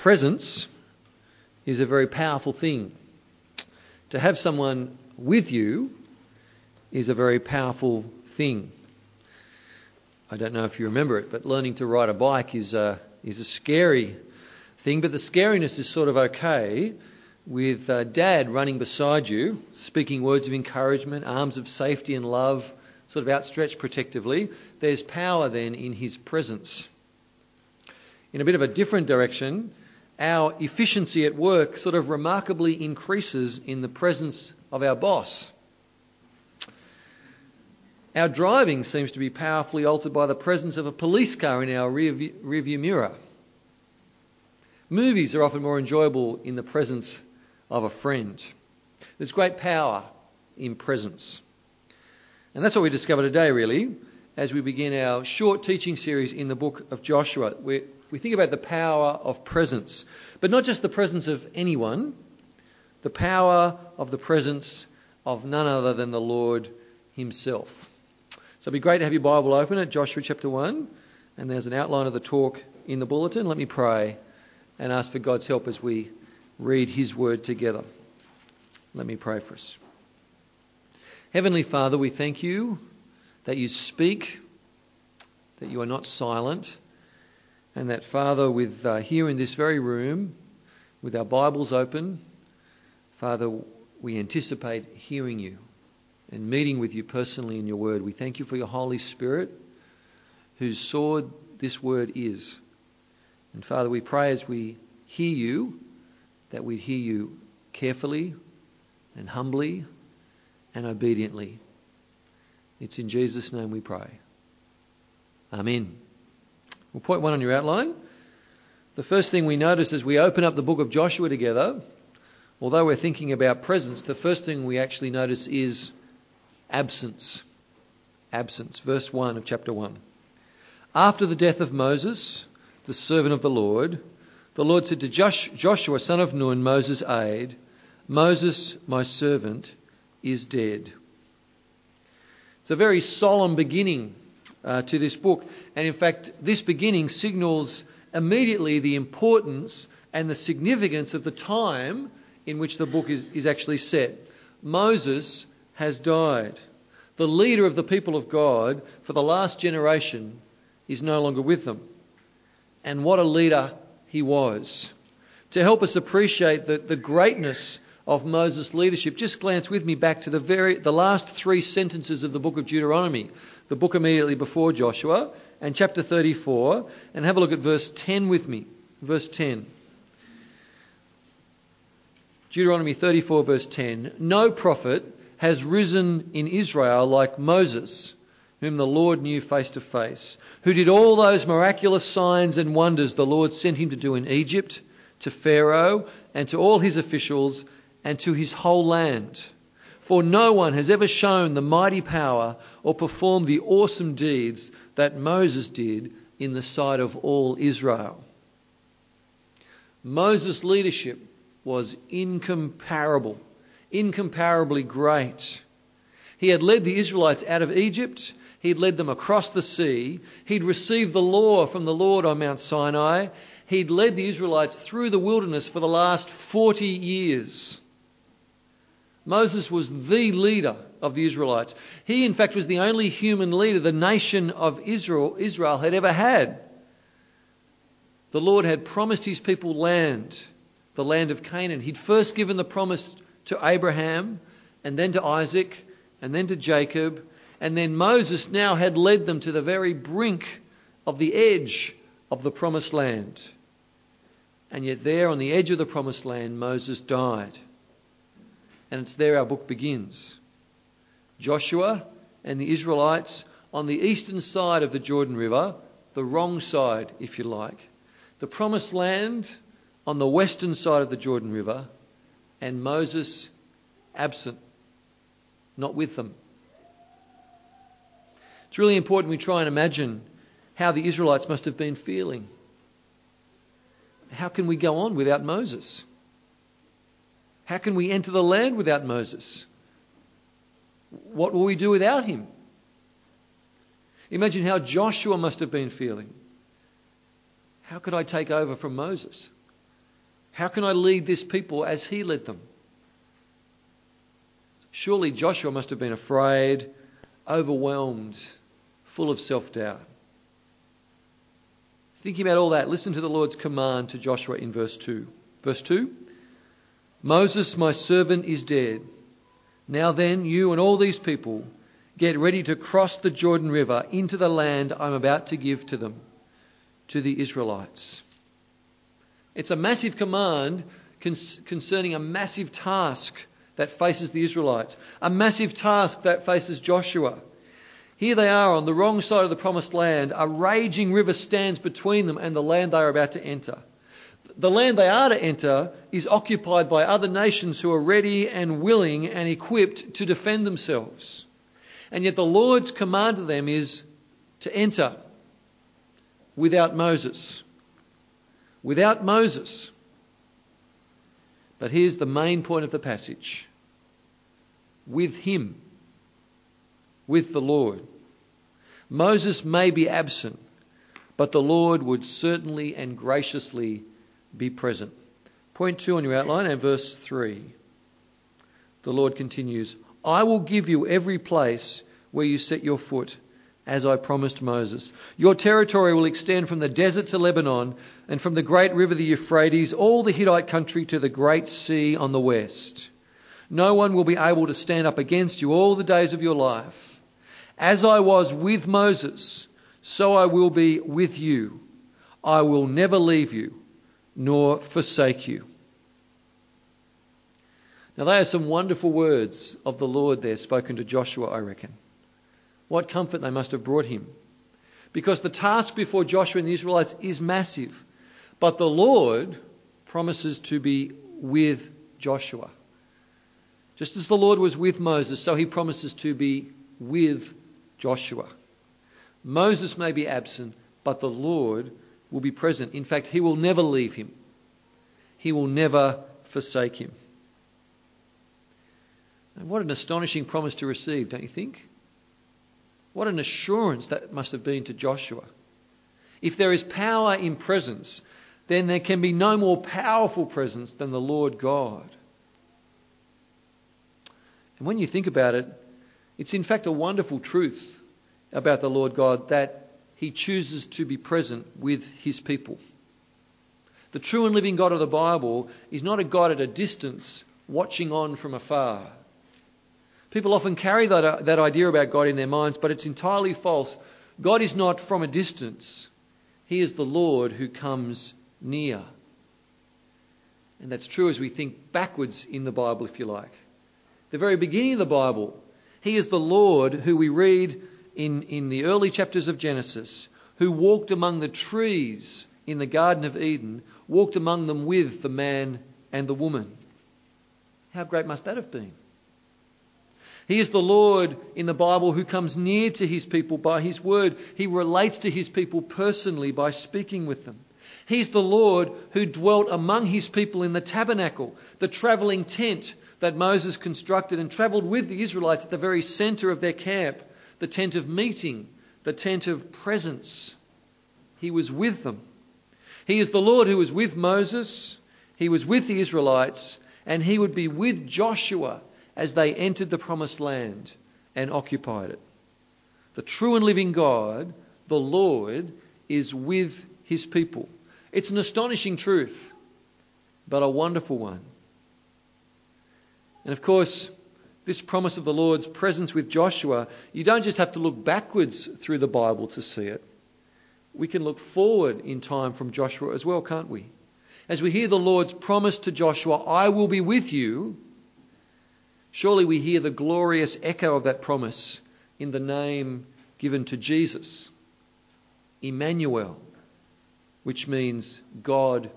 presence is a very powerful thing. To have someone with you is a very powerful thing. I don't know if you remember it, but learning to ride a bike is a, is a scary thing, but the scariness is sort of okay with uh, dad running beside you, speaking words of encouragement, arms of safety and love, sort of outstretched protectively. There's power then in his presence. In a bit of a different direction, our efficiency at work sort of remarkably increases in the presence of our boss. Our driving seems to be powerfully altered by the presence of a police car in our rear view mirror. Movies are often more enjoyable in the presence of a friend. There's great power in presence. And that's what we discover today, really, as we begin our short teaching series in the book of Joshua. we we think about the power of presence, but not just the presence of anyone, the power of the presence of none other than the Lord Himself. So it'd be great to have your Bible open at Joshua chapter 1, and there's an outline of the talk in the bulletin. Let me pray and ask for God's help as we read His word together. Let me pray for us. Heavenly Father, we thank you that you speak, that you are not silent, and that, Father, with uh, here in this very room, with our Bibles open, Father, we anticipate hearing you and meeting with you personally in your word. We thank you for your Holy Spirit, whose sword this word is. And Father, we pray as we hear you that we hear you carefully and humbly and obediently. It's in Jesus' name we pray. Amen. Well, point one on your outline. The first thing we notice as we open up the book of Joshua together, although we're thinking about presence, the first thing we actually notice is absence. Absence. Verse 1 of chapter 1. After the death of Moses, the servant of the Lord, the Lord said to Joshua, son of Nun, Moses' aide, Moses, my servant, is dead. It's a very solemn beginning uh, to this book. And in fact, this beginning signals immediately the importance and the significance of the time in which the book is, is actually set. Moses has died. The leader of the people of God for the last generation is no longer with them. And what a leader he was. To help us appreciate the, the greatness of Moses' leadership, just glance with me back to the very the last three sentences of the book of Deuteronomy, the book immediately before Joshua, and chapter 34, and have a look at verse 10 with me. Verse 10. Deuteronomy 34, verse 10. No prophet has risen in Israel like Moses, whom the Lord knew face to face, who did all those miraculous signs and wonders the Lord sent him to do in Egypt, to Pharaoh, and to all his officials, and to his whole land. For no one has ever shown the mighty power or performed the awesome deeds that Moses did in the sight of all Israel. Moses' leadership was incomparable incomparably great. He had led the Israelites out of Egypt. He'd led them across the sea. He'd received the law from the Lord on Mount Sinai. He'd led the Israelites through the wilderness for the last 40 years. Moses was the leader of the Israelites. He, in fact, was the only human leader the nation of Israel, Israel had ever had. The Lord had promised his people land, the land of Canaan. He'd first given the promise to Abraham, and then to Isaac, and then to Jacob, and then Moses now had led them to the very brink of the edge of the promised land. And yet, there on the edge of the promised land, Moses died. And it's there our book begins. Joshua and the Israelites on the eastern side of the Jordan River, the wrong side, if you like. The promised land on the western side of the Jordan River, and Moses absent, not with them. It's really important we try and imagine how the Israelites must have been feeling. How can we go on without Moses? How can we enter the land without Moses? What will we do without him? Imagine how Joshua must have been feeling. How could I take over from Moses? How can I lead this people as he led them? Surely Joshua must have been afraid, overwhelmed, full of self doubt. Thinking about all that, listen to the Lord's command to Joshua in verse 2. Verse 2 Moses, my servant, is dead. Now then, you and all these people get ready to cross the Jordan River into the land I'm about to give to them, to the Israelites. It's a massive command concerning a massive task that faces the Israelites, a massive task that faces Joshua. Here they are on the wrong side of the promised land. A raging river stands between them and the land they are about to enter. The land they are to enter is occupied by other nations who are ready and willing and equipped to defend themselves. And yet the Lord's command to them is to enter without Moses. Without Moses. But here's the main point of the passage with him, with the Lord. Moses may be absent, but the Lord would certainly and graciously be present. Point two on your outline and verse three. The Lord continues, I will give you every place where you set your foot, as I promised Moses. Your territory will extend from the desert to Lebanon, and from the great river the Euphrates, all the Hittite country to the great sea on the west. No one will be able to stand up against you all the days of your life. As I was with Moses, so I will be with you. I will never leave you nor forsake you. Now, they are some wonderful words of the Lord there spoken to Joshua, I reckon. What comfort they must have brought him. Because the task before Joshua and the Israelites is massive. But the Lord promises to be with Joshua. Just as the Lord was with Moses, so he promises to be with Joshua. Moses may be absent, but the Lord will be present. In fact, he will never leave him, he will never forsake him. And what an astonishing promise to receive, don't you think? What an assurance that must have been to Joshua. If there is power in presence, then there can be no more powerful presence than the Lord God. And when you think about it, it's in fact a wonderful truth about the Lord God that he chooses to be present with his people. The true and living God of the Bible is not a God at a distance watching on from afar. People often carry that, uh, that idea about God in their minds, but it's entirely false. God is not from a distance, He is the Lord who comes near. And that's true as we think backwards in the Bible, if you like the very beginning of the Bible. He is the Lord who we read in, in the early chapters of Genesis, who walked among the trees in the Garden of Eden, walked among them with the man and the woman. How great must that have been? He is the Lord in the Bible who comes near to his people by his word. He relates to his people personally by speaking with them. He's the Lord who dwelt among his people in the tabernacle, the traveling tent that Moses constructed and traveled with the Israelites at the very center of their camp, the tent of meeting, the tent of presence. He was with them. He is the Lord who was with Moses, he was with the Israelites, and he would be with Joshua as they entered the promised land and occupied it. The true and living God, the Lord, is with his people. It's an astonishing truth, but a wonderful one. And of course, this promise of the Lord's presence with Joshua, you don't just have to look backwards through the Bible to see it. We can look forward in time from Joshua as well, can't we? As we hear the Lord's promise to Joshua, I will be with you, surely we hear the glorious echo of that promise in the name given to Jesus, Emmanuel, which means God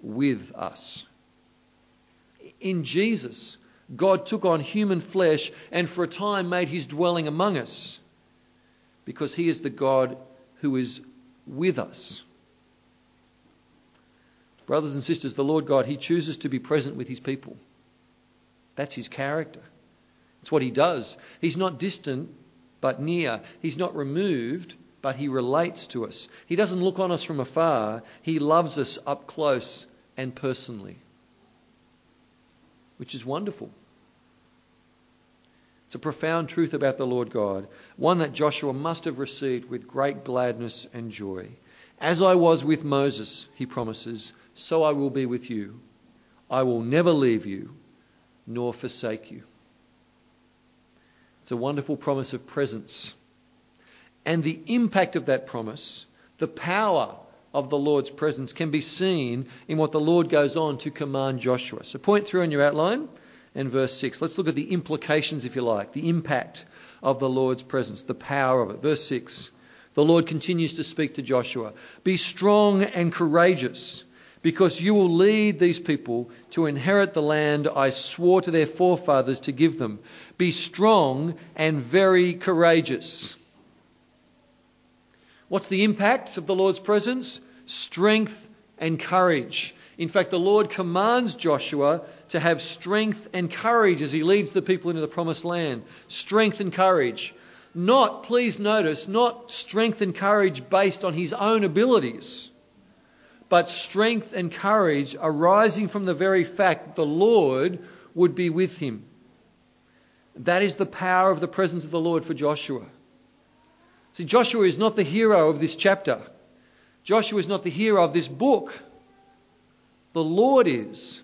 with us. In Jesus, God took on human flesh and for a time made his dwelling among us because he is the God who is with us. Brothers and sisters, the Lord God, he chooses to be present with his people. That's his character. It's what he does. He's not distant, but near. He's not removed, but he relates to us. He doesn't look on us from afar. He loves us up close and personally, which is wonderful. It's a profound truth about the Lord God, one that Joshua must have received with great gladness and joy. As I was with Moses, he promises, so I will be with you. I will never leave you nor forsake you. It's a wonderful promise of presence. And the impact of that promise, the power of the Lord's presence, can be seen in what the Lord goes on to command Joshua. So, point through in your outline and verse 6. Let's look at the implications, if you like, the impact of the Lord's presence, the power of it. Verse 6. The Lord continues to speak to Joshua Be strong and courageous, because you will lead these people to inherit the land I swore to their forefathers to give them. Be strong and very courageous. What's the impact of the Lord's presence? Strength and courage. In fact, the Lord commands Joshua to have strength and courage as he leads the people into the promised land. Strength and courage. Not, please notice, not strength and courage based on his own abilities, but strength and courage arising from the very fact that the Lord would be with him. That is the power of the presence of the Lord for Joshua. See, Joshua is not the hero of this chapter. Joshua is not the hero of this book. The Lord is.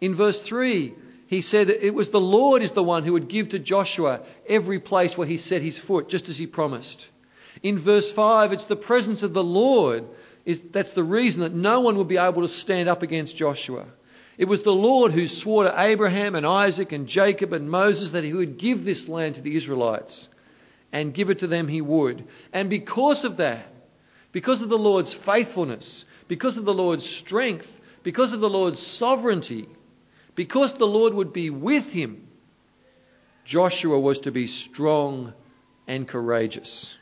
In verse 3, he said that it was the Lord is the one who would give to Joshua every place where he set his foot, just as he promised. In verse 5, it's the presence of the Lord. Is, that's the reason that no one would be able to stand up against Joshua. It was the Lord who swore to Abraham and Isaac and Jacob and Moses that he would give this land to the Israelites and give it to them he would. And because of that, because of the Lord's faithfulness, because of the Lord's strength, because of the Lord's sovereignty, because the Lord would be with him, Joshua was to be strong and courageous.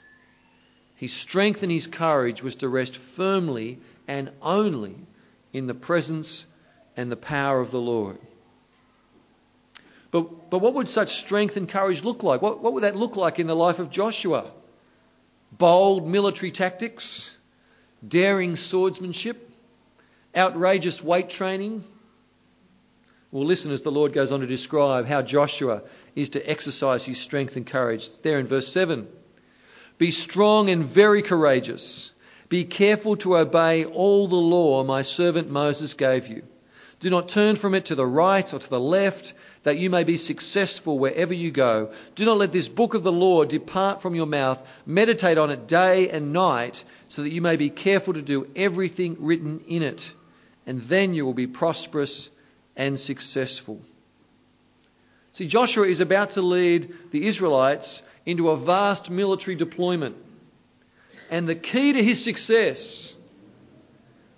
His strength and his courage was to rest firmly and only in the presence and the power of the Lord. But, but what would such strength and courage look like? What, what would that look like in the life of Joshua? Bold military tactics, daring swordsmanship, outrageous weight training, well, listen as the Lord goes on to describe how Joshua is to exercise his strength and courage. there in verse 7. Be strong and very courageous. Be careful to obey all the law my servant Moses gave you. Do not turn from it to the right or to the left, that you may be successful wherever you go. Do not let this book of the law depart from your mouth. Meditate on it day and night, so that you may be careful to do everything written in it. And then you will be prosperous and successful. See, Joshua is about to lead the Israelites into a vast military deployment. And the key to his success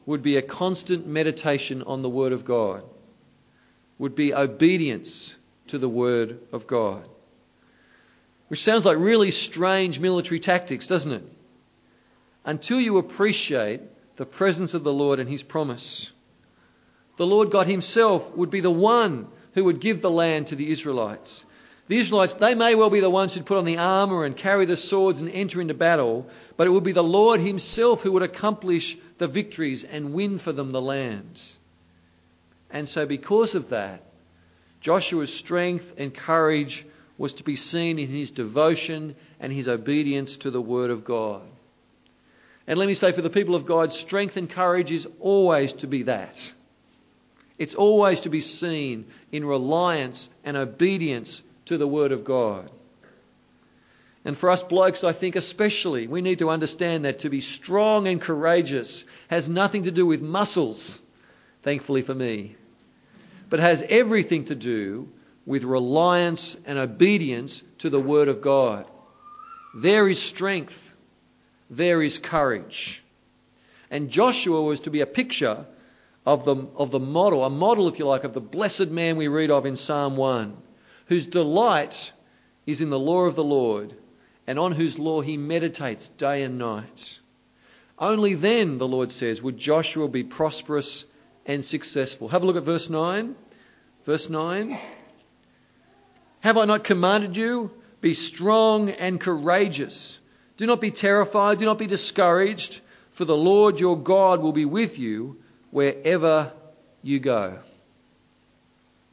would be a constant meditation on the Word of God, would be obedience to the Word of God. Which sounds like really strange military tactics, doesn't it? Until you appreciate the presence of the Lord and His promise the Lord God Himself would be the one who would give the land to the Israelites. The Israelites, they may well be the ones who'd put on the armour and carry the swords and enter into battle, but it would be the Lord Himself who would accomplish the victories and win for them the land. And so, because of that, Joshua's strength and courage was to be seen in his devotion and his obedience to the Word of God. And let me say, for the people of God, strength and courage is always to be that. It's always to be seen in reliance and obedience to the Word of God. And for us blokes, I think especially, we need to understand that to be strong and courageous has nothing to do with muscles, thankfully for me, but has everything to do with reliance and obedience to the Word of God. There is strength, there is courage. And Joshua was to be a picture of the, of the model, a model, if you like, of the blessed man we read of in Psalm 1, whose delight is in the law of the Lord, and on whose law he meditates day and night. Only then, the Lord says, would Joshua be prosperous and successful. Have a look at verse 9. Verse 9. Have I not commanded you? Be strong and courageous. Do not be terrified. Do not be discouraged, for the Lord your God will be with you wherever you go.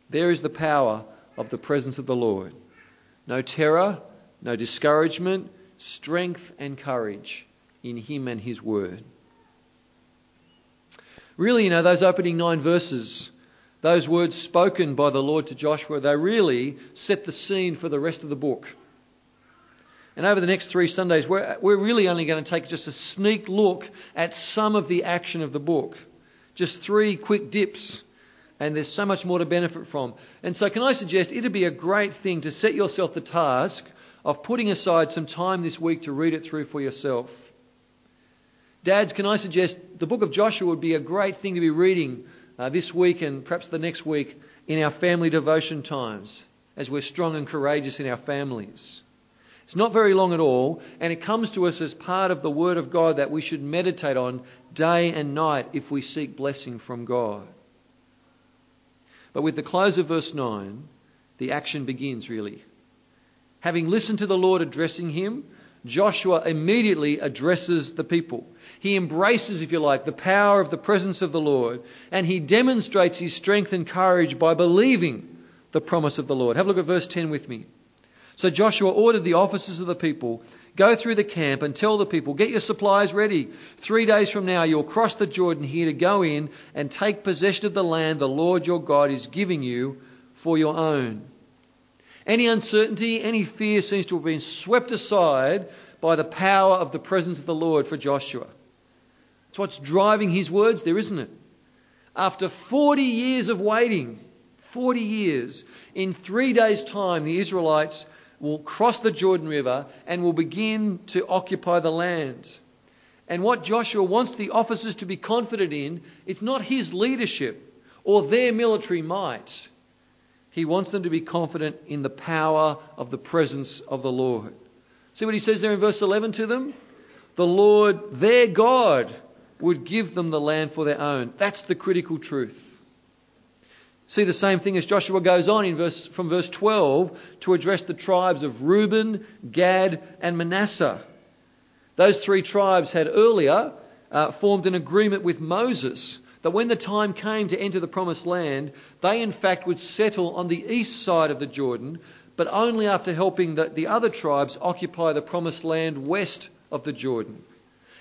There is the power of the presence of the Lord. No terror, no discouragement, strength and courage in Him and His Word. Really, you know, those opening nine verses, those words spoken by the Lord to Joshua, they really set the scene for the rest of the book. And over the next three Sundays, we're, we're really only going to take just a sneak look at some of the action of the book. Just three quick dips. And there's so much more to benefit from. And so, can I suggest it'd be a great thing to set yourself the task of putting aside some time this week to read it through for yourself. Dads, can I suggest the book of Joshua would be a great thing to be reading uh, this week and perhaps the next week in our family devotion times as we're strong and courageous in our families. It's not very long at all, and it comes to us as part of the Word of God that we should meditate on day and night if we seek blessing from God. But with the close of verse 9, the action begins really. Having listened to the Lord addressing him, Joshua immediately addresses the people. He embraces, if you like, the power of the presence of the Lord, and he demonstrates his strength and courage by believing the promise of the Lord. Have a look at verse 10 with me. So Joshua ordered the officers of the people, Go through the camp and tell the people, Get your supplies ready. Three days from now, you'll cross the Jordan here to go in and take possession of the land the Lord your God is giving you for your own. Any uncertainty, any fear seems to have been swept aside by the power of the presence of the Lord for Joshua. It's what's driving his words there, isn't it? After 40 years of waiting, 40 years, in three days' time, the Israelites will cross the Jordan River and will begin to occupy the land. And what Joshua wants the officers to be confident in, it's not his leadership or their military might. He wants them to be confident in the power of the presence of the Lord. See what he says there in verse 11 to them? The Lord, their God, would give them the land for their own. That's the critical truth. See the same thing as Joshua goes on in verse, from verse 12 to address the tribes of Reuben, Gad, and Manasseh. Those three tribes had earlier uh, formed an agreement with Moses that when the time came to enter the promised land, they in fact would settle on the east side of the Jordan, but only after helping the, the other tribes occupy the promised land west of the Jordan.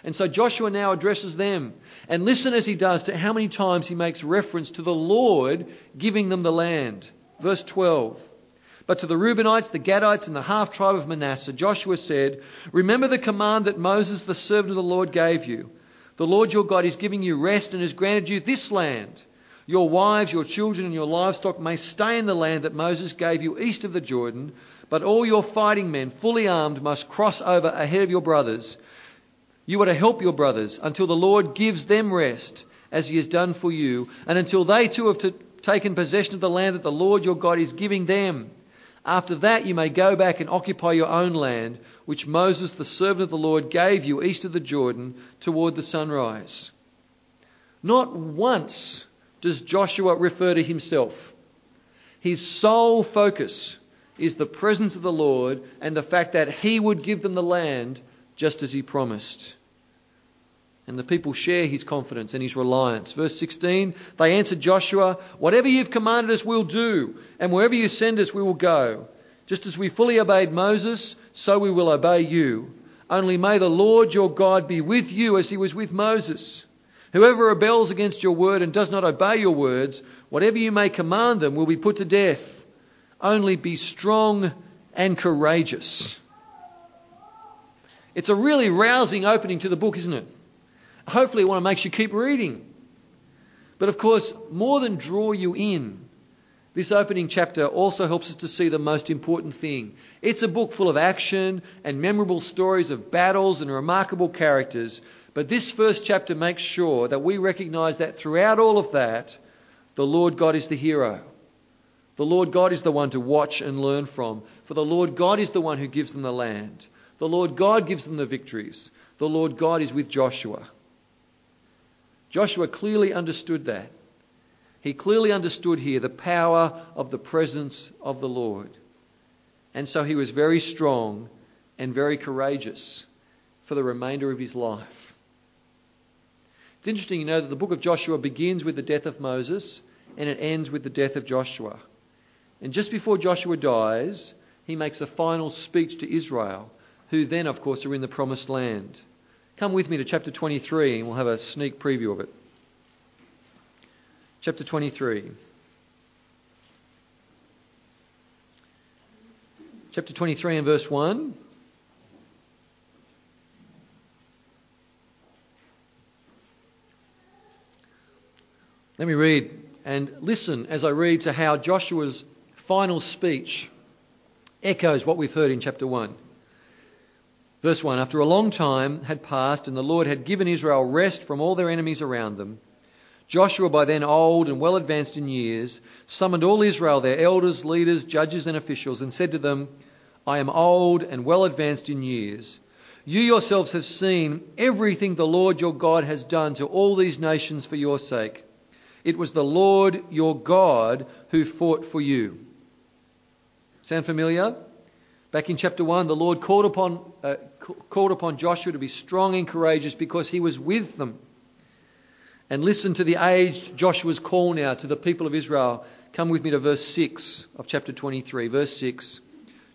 And so Joshua now addresses them. And listen as he does to how many times he makes reference to the Lord giving them the land. Verse 12. But to the Reubenites, the Gadites, and the half tribe of Manasseh, Joshua said, Remember the command that Moses, the servant of the Lord, gave you. The Lord your God is giving you rest and has granted you this land. Your wives, your children, and your livestock may stay in the land that Moses gave you east of the Jordan, but all your fighting men, fully armed, must cross over ahead of your brothers you are to help your brothers until the Lord gives them rest, as he has done for you, and until they too have t- taken possession of the land that the Lord your God is giving them. After that, you may go back and occupy your own land, which Moses, the servant of the Lord, gave you east of the Jordan toward the sunrise. Not once does Joshua refer to himself. His sole focus is the presence of the Lord and the fact that he would give them the land just as he promised. And the people share his confidence and his reliance. Verse 16 They answered Joshua, Whatever you've commanded us, we'll do, and wherever you send us, we will go. Just as we fully obeyed Moses, so we will obey you. Only may the Lord your God be with you as he was with Moses. Whoever rebels against your word and does not obey your words, whatever you may command them, will be put to death. Only be strong and courageous. It's a really rousing opening to the book, isn't it? Hopefully, it want to make you keep reading. But of course, more than draw you in, this opening chapter also helps us to see the most important thing. It's a book full of action and memorable stories of battles and remarkable characters. But this first chapter makes sure that we recognize that throughout all of that, the Lord God is the hero. The Lord God is the one to watch and learn from. For the Lord God is the one who gives them the land. The Lord God gives them the victories. The Lord God is with Joshua. Joshua clearly understood that. He clearly understood here the power of the presence of the Lord. And so he was very strong and very courageous for the remainder of his life. It's interesting, you know, that the book of Joshua begins with the death of Moses and it ends with the death of Joshua. And just before Joshua dies, he makes a final speech to Israel, who then, of course, are in the promised land. Come with me to chapter 23 and we'll have a sneak preview of it. Chapter 23. Chapter 23 and verse 1. Let me read and listen as I read to how Joshua's final speech echoes what we've heard in chapter 1. Verse 1 After a long time had passed, and the Lord had given Israel rest from all their enemies around them, Joshua, by then old and well advanced in years, summoned all Israel, their elders, leaders, judges, and officials, and said to them, I am old and well advanced in years. You yourselves have seen everything the Lord your God has done to all these nations for your sake. It was the Lord your God who fought for you. Sound familiar? Back in chapter 1, the Lord called upon, uh, called upon Joshua to be strong and courageous because he was with them. And listen to the aged Joshua's call now to the people of Israel. Come with me to verse 6 of chapter 23. Verse 6.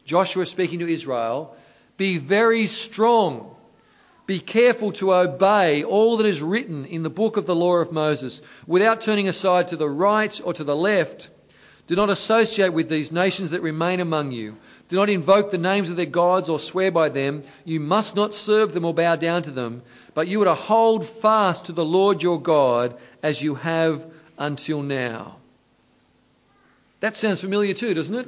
Joshua speaking to Israel Be very strong be careful to obey all that is written in the book of the law of Moses without turning aside to the right or to the left. Do not associate with these nations that remain among you. Do not invoke the names of their gods or swear by them. You must not serve them or bow down to them, but you are to hold fast to the Lord your God as you have until now. That sounds familiar too, doesn't it?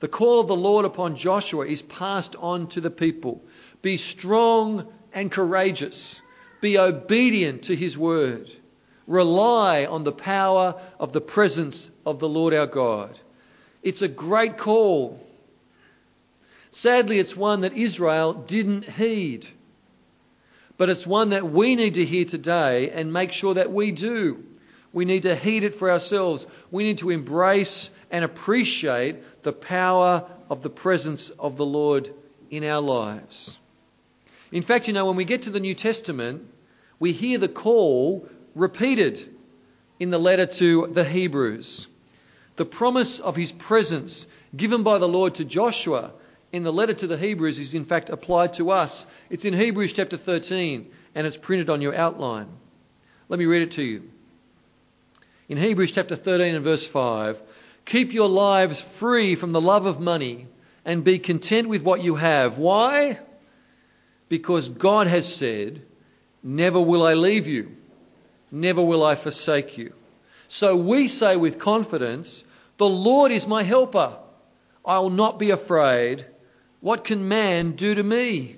The call of the Lord upon Joshua is passed on to the people. Be strong and courageous. Be obedient to his word. Rely on the power of the presence of the Lord our God. It's a great call. Sadly, it's one that Israel didn't heed. But it's one that we need to hear today and make sure that we do. We need to heed it for ourselves. We need to embrace and appreciate the power of the presence of the Lord in our lives. In fact, you know, when we get to the New Testament, we hear the call repeated in the letter to the Hebrews. The promise of his presence given by the Lord to Joshua in the letter to the Hebrews is in fact applied to us. It's in Hebrews chapter 13 and it's printed on your outline. Let me read it to you. In Hebrews chapter 13 and verse 5, keep your lives free from the love of money and be content with what you have. Why? because God has said, Never will I leave you, never will I forsake you. So we say with confidence, The Lord is my helper. I will not be afraid. What can man do to me?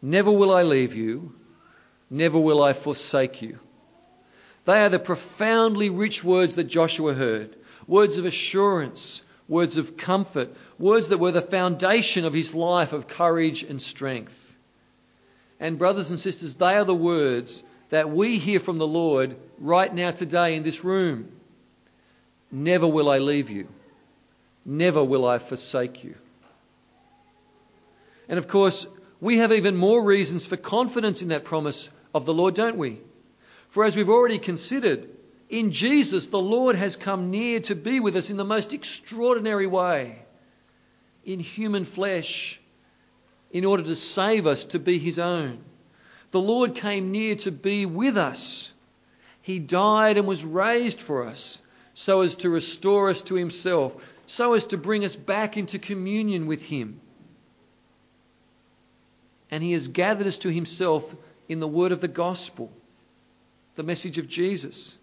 Never will I leave you, never will I forsake you. They are the profoundly rich words that Joshua heard words of assurance, words of comfort, words that were the foundation of his life of courage and strength. And, brothers and sisters, they are the words that we hear from the Lord right now, today, in this room. Never will I leave you, never will I forsake you. And of course, we have even more reasons for confidence in that promise of the Lord, don't we? For as we've already considered, in Jesus, the Lord has come near to be with us in the most extraordinary way, in human flesh, in order to save us to be His own. The Lord came near to be with us. He died and was raised for us so as to restore us to Himself, so as to bring us back into communion with Him. And He has gathered us to Himself in the word of the gospel, the message of Jesus.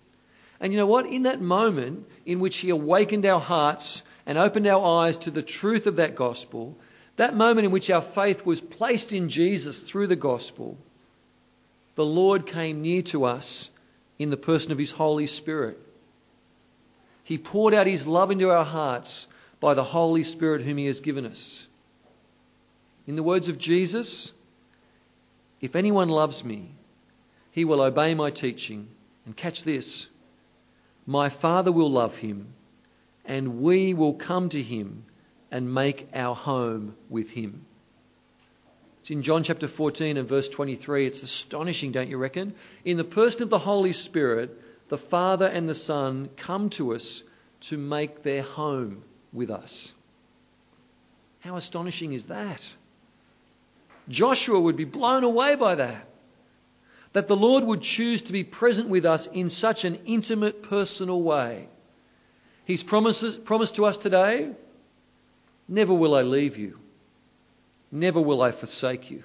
And you know what? In that moment in which He awakened our hearts and opened our eyes to the truth of that gospel, that moment in which our faith was placed in Jesus through the gospel, the Lord came near to us in the person of His Holy Spirit. He poured out His love into our hearts by the Holy Spirit whom He has given us. In the words of Jesus, if anyone loves me, he will obey my teaching. And catch this my Father will love him, and we will come to him and make our home with him. It's in John chapter 14 and verse 23. It's astonishing, don't you reckon? In the person of the Holy Spirit, the Father and the Son come to us to make their home with us. How astonishing is that? Joshua would be blown away by that. That the Lord would choose to be present with us in such an intimate, personal way. He's promises, promised to us today Never will I leave you, never will I forsake you.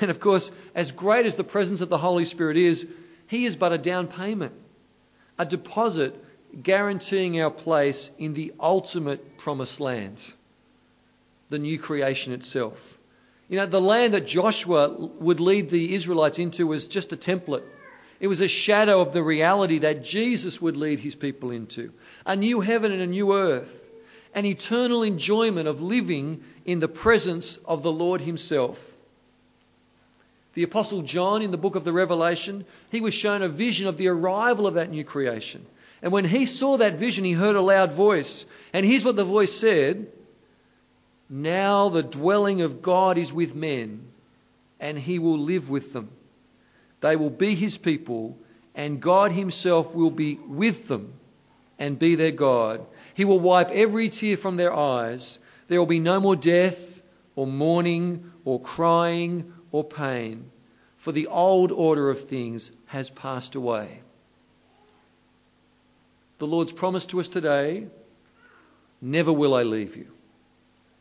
And of course, as great as the presence of the Holy Spirit is, He is but a down payment, a deposit guaranteeing our place in the ultimate promised land, the new creation itself. You know, the land that Joshua would lead the Israelites into was just a template. It was a shadow of the reality that Jesus would lead his people into a new heaven and a new earth, an eternal enjoyment of living in the presence of the Lord himself. The Apostle John, in the book of the Revelation, he was shown a vision of the arrival of that new creation. And when he saw that vision, he heard a loud voice. And here's what the voice said Now the dwelling of God is with men, and he will live with them. They will be his people, and God himself will be with them and be their God. He will wipe every tear from their eyes. There will be no more death, or mourning, or crying, or pain, for the old order of things has passed away. The Lord's promise to us today never will I leave you,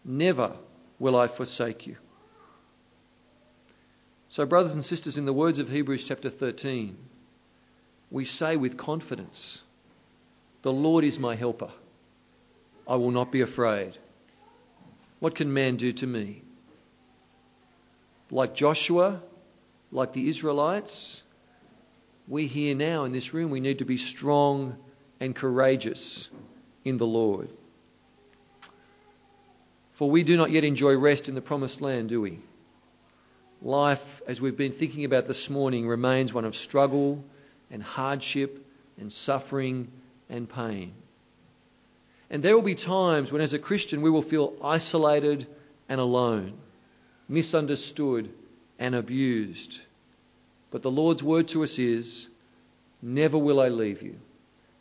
never will I forsake you. So, brothers and sisters, in the words of Hebrews chapter 13, we say with confidence, The Lord is my helper. I will not be afraid. What can man do to me? Like Joshua, like the Israelites, we here now in this room, we need to be strong and courageous in the Lord. For we do not yet enjoy rest in the promised land, do we? life, as we've been thinking about this morning, remains one of struggle and hardship and suffering and pain. And there will be times when, as a Christian, we will feel isolated and alone, misunderstood and abused. But the Lord's word to us is Never will I leave you,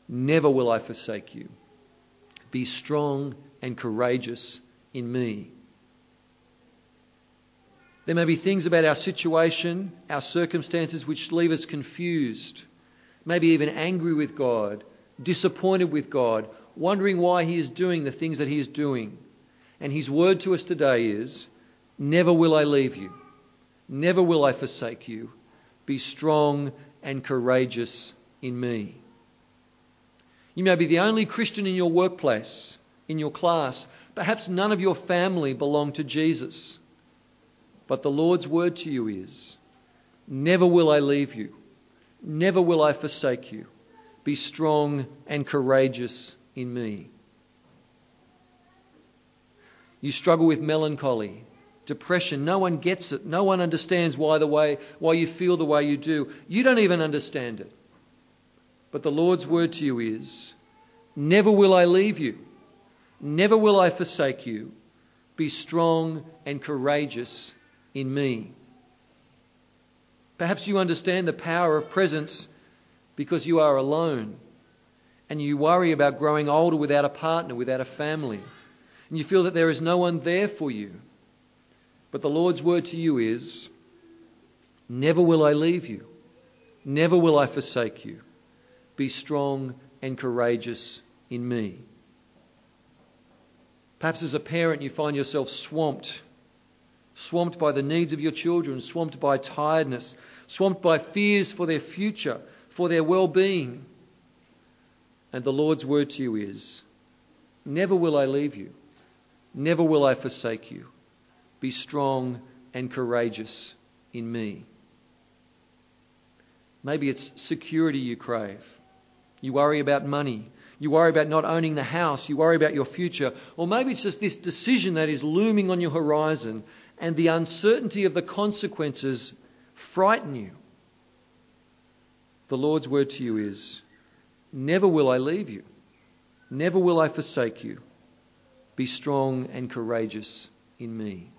never will I forsake you. Be strong and courageous in me. There may be things about our situation, our circumstances, which leave us confused, maybe even angry with God, disappointed with God, wondering why He is doing the things that He is doing. And His word to us today is Never will I leave you, never will I forsake you. Be strong and courageous in me. You may be the only Christian in your workplace, in your class. Perhaps none of your family belong to Jesus. But the Lord's word to you is Never will I leave you, never will I forsake you. Be strong and courageous in me. You struggle with melancholy, depression. No one gets it. No one understands why the way why you feel the way you do. You don't even understand it. But the Lord's word to you is Never will I leave you. Never will I forsake you. Be strong and courageous in me. Perhaps you understand the power of presence because you are alone and you worry about growing older without a partner, without a family, and you feel that there is no one there for you. But the Lord's word to you is Never will I leave you, never will I forsake you. Be strong and courageous in me. Perhaps as a parent, you find yourself swamped swamped by the needs of your children, swamped by tiredness, swamped by fears for their future, for their well being. And the Lord's word to you is Never will I leave you, never will I forsake you. Be strong and courageous in me. Maybe it's security you crave. You worry about money. You worry about not owning the house. You worry about your future. Or maybe it's just this decision that is looming on your horizon and the uncertainty of the consequences frighten you, the Lord's word to you is Never will I leave you, never will I forsake you. Be strong and courageous in me.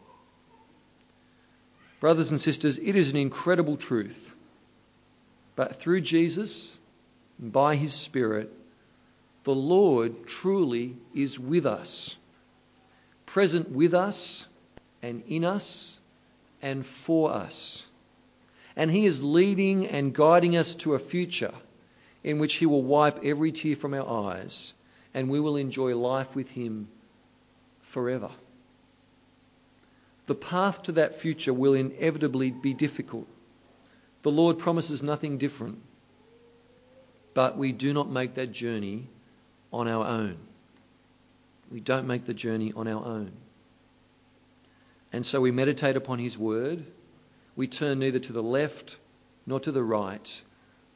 Brothers and sisters, it is an incredible truth. But through Jesus, and by his Spirit, the Lord truly is with us, present with us and in us and for us. And he is leading and guiding us to a future in which he will wipe every tear from our eyes and we will enjoy life with him forever. The path to that future will inevitably be difficult. The Lord promises nothing different. But we do not make that journey on our own. We don't make the journey on our own. And so we meditate upon His word. We turn neither to the left nor to the right.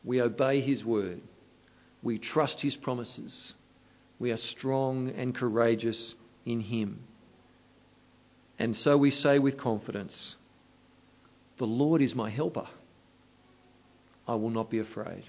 We obey His word. We trust His promises. We are strong and courageous in Him. And so we say with confidence, The Lord is my helper. I will not be afraid.